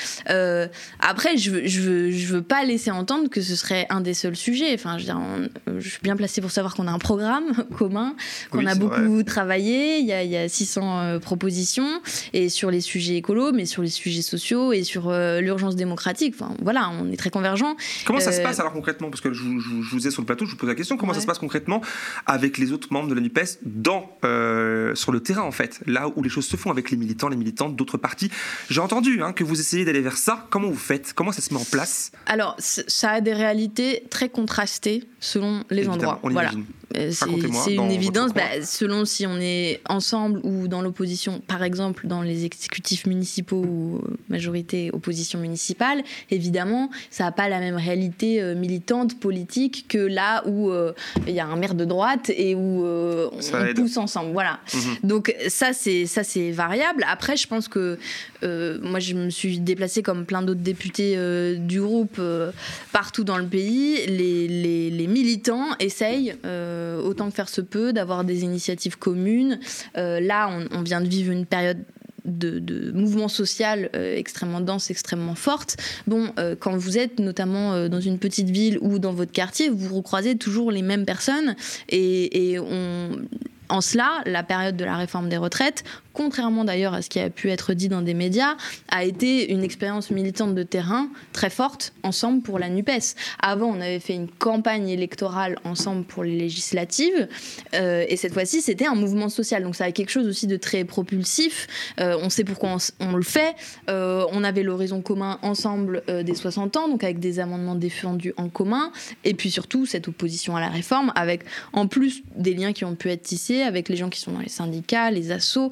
après, je je, veux, je veux pas laisser entendre que ce serait un des seuls sujets. Enfin, je, je suis bien placée pour savoir qu'on a un programme [LAUGHS] commun, qu'on a beaucoup travaillé, il y a, il y a 600 propositions, et sur les sujets écolos, mais sur les sujets sociaux et sur l'urgence démocratique. Enfin, voilà, on est très convergents. Comment ça se passe alors concrètement? Parce que je, je vous ai sur le plateau, je vous pose la question, comment ça se passe concrètement avec les autres membres de la NUPES dans, euh, sur le terrain, en fait, là où les choses se font avec les militants, les militantes d'autres partis? J'ai entendu hein, que vous essayez d'aller vers ça. Comment vous faites? Comment ça se met en place? Alors, ça a des réalités très contrastées selon les endroits. On voilà. Euh, c'est une évidence, bah, selon si on est ensemble ou dans l'opposition, par exemple dans les exécutifs municipaux ou majorité opposition municipale, évidemment, ça n'a pas la même réalité euh, militante, politique que là où euh, il y a un maire de droite et où on, pousse ensemble. Voilà. Mhm. Donc ça, c'est ça c'est variable. Après, je pense que moi, je me suis déplacée comme plein d'autres députés du groupe partout dans le pays. Les, militants essayent euh, autant que faire se peut, d'avoir des initiatives communes. Euh, là, on, vient de vivre une période de, mouvement social euh, extrêmement dense, extrêmement forte. Bon, quand vous êtes notamment dans une petite ville ou dans votre quartier, vous recroisez toujours les mêmes personnes et, en cela, la période de la réforme des retraites contrairement d'ailleurs à ce qui a pu être dit dans des médias, a été une expérience militante de terrain très forte ensemble pour la NUPES. Avant, on avait fait une campagne électorale ensemble pour les législatives, euh, et cette fois-ci, c'était un mouvement social. Donc ça a quelque chose aussi de très propulsif. Euh, on sait pourquoi on, le fait. Euh, on avait l'horizon commun ensemble des 60 ans, donc avec des amendements défendus en commun, et puis surtout cette opposition à la réforme, avec en plus des liens qui ont pu être tissés avec les gens qui sont dans les syndicats, les assos.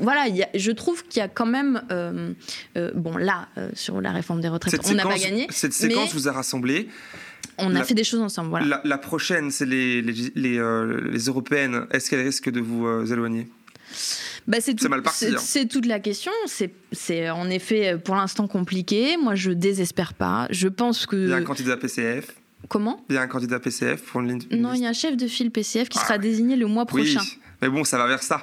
Voilà, je trouve qu'il y a quand même, euh, euh, bon là, euh, sur la réforme des retraites, on n'a pas gagné. Cette séquence vous a rassemblé. On a fait des choses ensemble, voilà. La, prochaine, c'est les, les, les, européennes. Est-ce qu'elle risque de vous éloigner? Bah, c'est tout, mal parti. C'est hein. toute la question. C'est en effet pour l'instant compliqué. Moi, je désespère pas. Je pense que. Il y a un candidat PCF. Comment? Il y a un candidat PCF pour une ligne. Non, il y a un chef de file PCF qui ah sera désigné le mois prochain. Mais bon, ça va vers ça.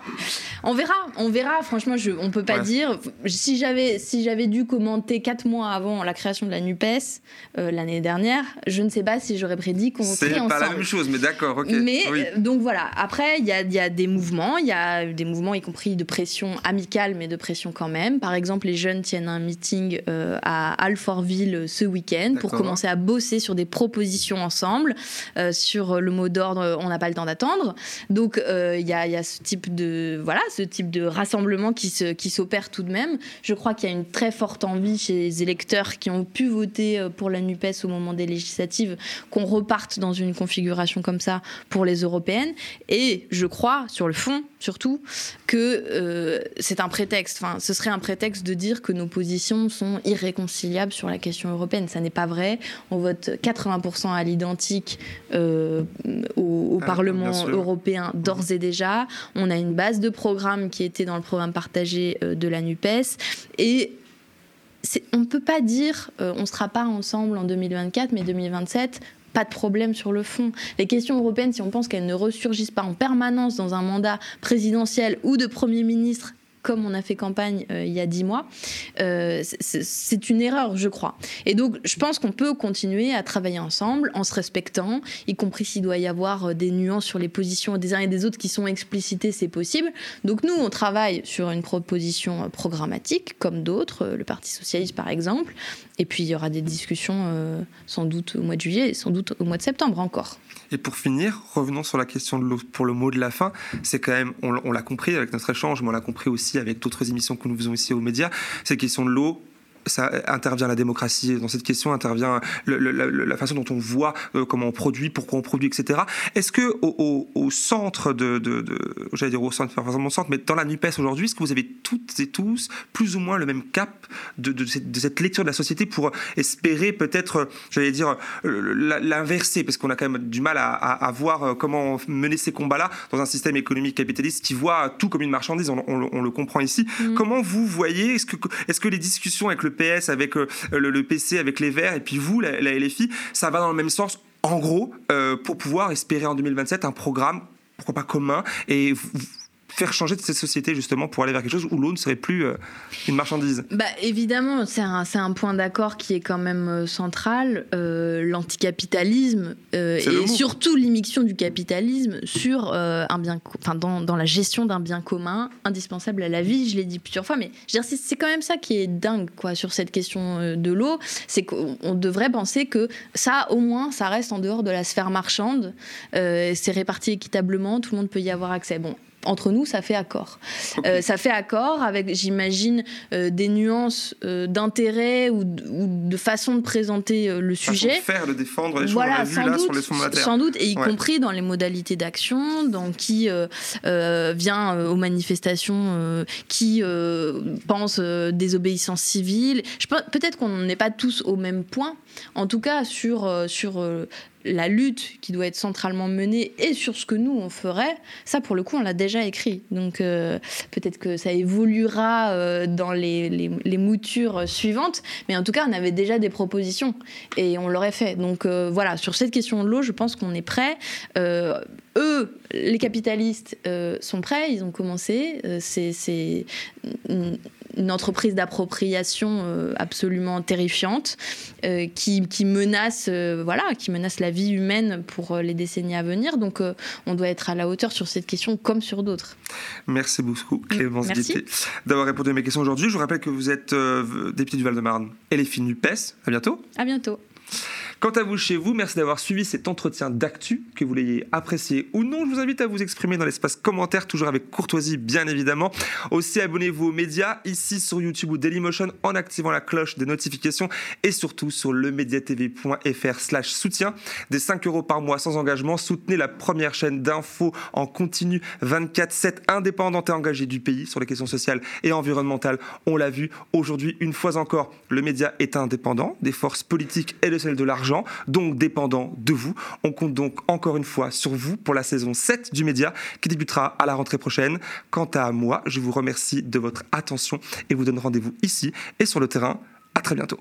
On verra, on verra. Franchement, je, on peut pas dire. Si j'avais, si j'avais dû commenter quatre mois avant la création de la Nupes euh, l'année dernière, je ne sais pas si j'aurais prédit qu'on serait ensemble. C'est pas la même chose, mais d'accord, ok. Mais euh, donc voilà. Après, il y a, y a, des mouvements, il y a des mouvements y compris de pression amicale, mais de pression quand même. Par exemple, les jeunes tiennent un meeting euh, à Alfortville ce week-end pour commencer à bosser sur des propositions ensemble, sur le mot d'ordre. On n'a pas le temps d'attendre. Donc il y a y a ce type de voilà, ce type de rassemblement qui se, qui s'opère tout de même. Je crois qu'il y a une très forte envie chez les électeurs qui ont pu voter euh, pour la Nupes au moment des législatives qu'on reparte dans une configuration comme ça pour les européennes. Et je crois, sur le fond, surtout, que euh, c'est un prétexte. Enfin, ce serait un prétexte de dire que nos positions sont irréconciliables sur la question européenne. Ça n'est pas vrai. On vote 80% à l'identique euh, au, ah, Parlement européen d'ores et déjà. On a une base de programme qui était dans le programme partagé euh, de la NUPES. Et on ne peut pas dire on ne sera pas ensemble en 2024, mais 2027, pas de problème sur le fond. Les questions européennes, si on pense qu'elles ne ressurgissent pas en permanence dans un mandat présidentiel ou de Premier ministre comme on a fait campagne euh, il y a dix mois, euh, c'est une erreur, je crois. Et donc, je pense qu'on peut continuer à travailler ensemble en se respectant, y compris s'il doit y avoir euh, des nuances sur les positions des uns et des autres qui sont explicitées, c'est possible. Donc, nous, on travaille sur une proposition programmatique, comme d'autres, le Parti socialiste par exemple. Et puis, il y aura des discussions sans doute au mois de juillet et sans doute au mois de septembre encore. Et pour finir, revenons sur la question de pour le mot de la fin. C'est quand même, on, l'a compris avec notre échange, mais on l'a compris aussi avec d'autres émissions que nous faisons ici aux médias, cette question de l'eau ça intervient la démocratie dans cette question, intervient la façon dont on voit euh, comment on produit, pourquoi on produit, etc. Est-ce que au, centre de, j'allais dire au centre, pas forcément au centre, mais dans la Nupes aujourd'hui, est-ce que vous avez toutes et tous plus ou moins le même cap de, cette, lecture de la société pour espérer peut-être, j'allais dire l'inverser, parce qu'on a quand même du mal à, voir euh, comment mener ces combats-là dans un système économique capitaliste qui voit tout comme une marchandise. On, le comprend ici. Mmh. Comment vous voyez Est-ce que, est-ce que les discussions avec le PS, avec euh, le, PC, avec les Verts, et puis vous, la, LFI, ça va dans le même sens, en gros, euh, pour pouvoir espérer en 2027 un programme, pourquoi pas commun, et faire changer de cette société justement pour aller vers quelque chose où l'eau ne serait plus euh, une marchandise bah, Évidemment, c'est un, un, point d'accord qui est quand même euh, central, euh, l'anticapitalisme et surtout l'immixion du capitalisme sur un bien, enfin dans, dans, la gestion d'un bien commun indispensable à la vie. Je l'ai dit plusieurs fois, mais c'est quand même ça qui est dingue quoi sur cette question de l'eau, c'est qu'on devrait penser que ça, au moins, ça reste en dehors de la sphère marchande. c'est réparti équitablement, tout le monde peut y avoir accès. Bon, entre nous, ça fait accord. Euh, ça fait accord avec, j'imagine, euh, des nuances euh, d'intérêt ou, de façon de présenter le sujet. De faire, de défendre les choses voilà, sans doute, les Sans doute, et y compris dans les modalités d'action, dans qui vient aux manifestations, qui pense désobéissance civile. Peut-être qu'on n'est pas tous au même point, en tout cas sur, sur la lutte qui doit être centralement menée et sur ce que nous on ferait, ça pour le coup on l'a déjà écrit. Donc euh, peut-être que ça évoluera euh, dans les, les, moutures suivantes, mais en tout cas on avait déjà des propositions et on l'aurait fait. Donc euh, voilà, sur cette question de l'eau, je pense qu'on est prêt. eux, les capitalistes, sont prêts, ils ont commencé. c'est une entreprise d'appropriation euh, absolument terrifiante euh, qui, menace, euh, voilà, qui menace la vie humaine pour les décennies à venir. Donc, on doit être à la hauteur sur cette question comme sur d'autres. Merci beaucoup, Clémence Guitté, d'avoir répondu à mes questions aujourd'hui. Je vous rappelle que vous êtes députée du Val-de-Marne et les filles NUPES. À bientôt. À bientôt. Quant à vous chez vous, merci d'avoir suivi cet entretien d'actu, que vous l'ayez apprécié ou non. Je vous invite à vous exprimer dans l'espace commentaire, toujours avec courtoisie bien évidemment. Aussi abonnez-vous aux médias ici sur YouTube ou Dailymotion en activant la cloche des notifications et surtout sur lemediatv.fr slash soutien. Des 5 euros par mois sans engagement, soutenez la première chaîne d'infos en continu 24-7 indépendante et engagée du pays sur les questions sociales et environnementales. On l'a vu aujourd'hui une fois encore, le média est indépendant des forces politiques et de celles de l'argent donc dépendant de vous. On compte donc encore une fois sur vous pour la saison 7 du média qui débutera à la rentrée prochaine. Quant à moi, je vous remercie de votre attention et vous donne rendez-vous ici et sur le terrain. À très bientôt.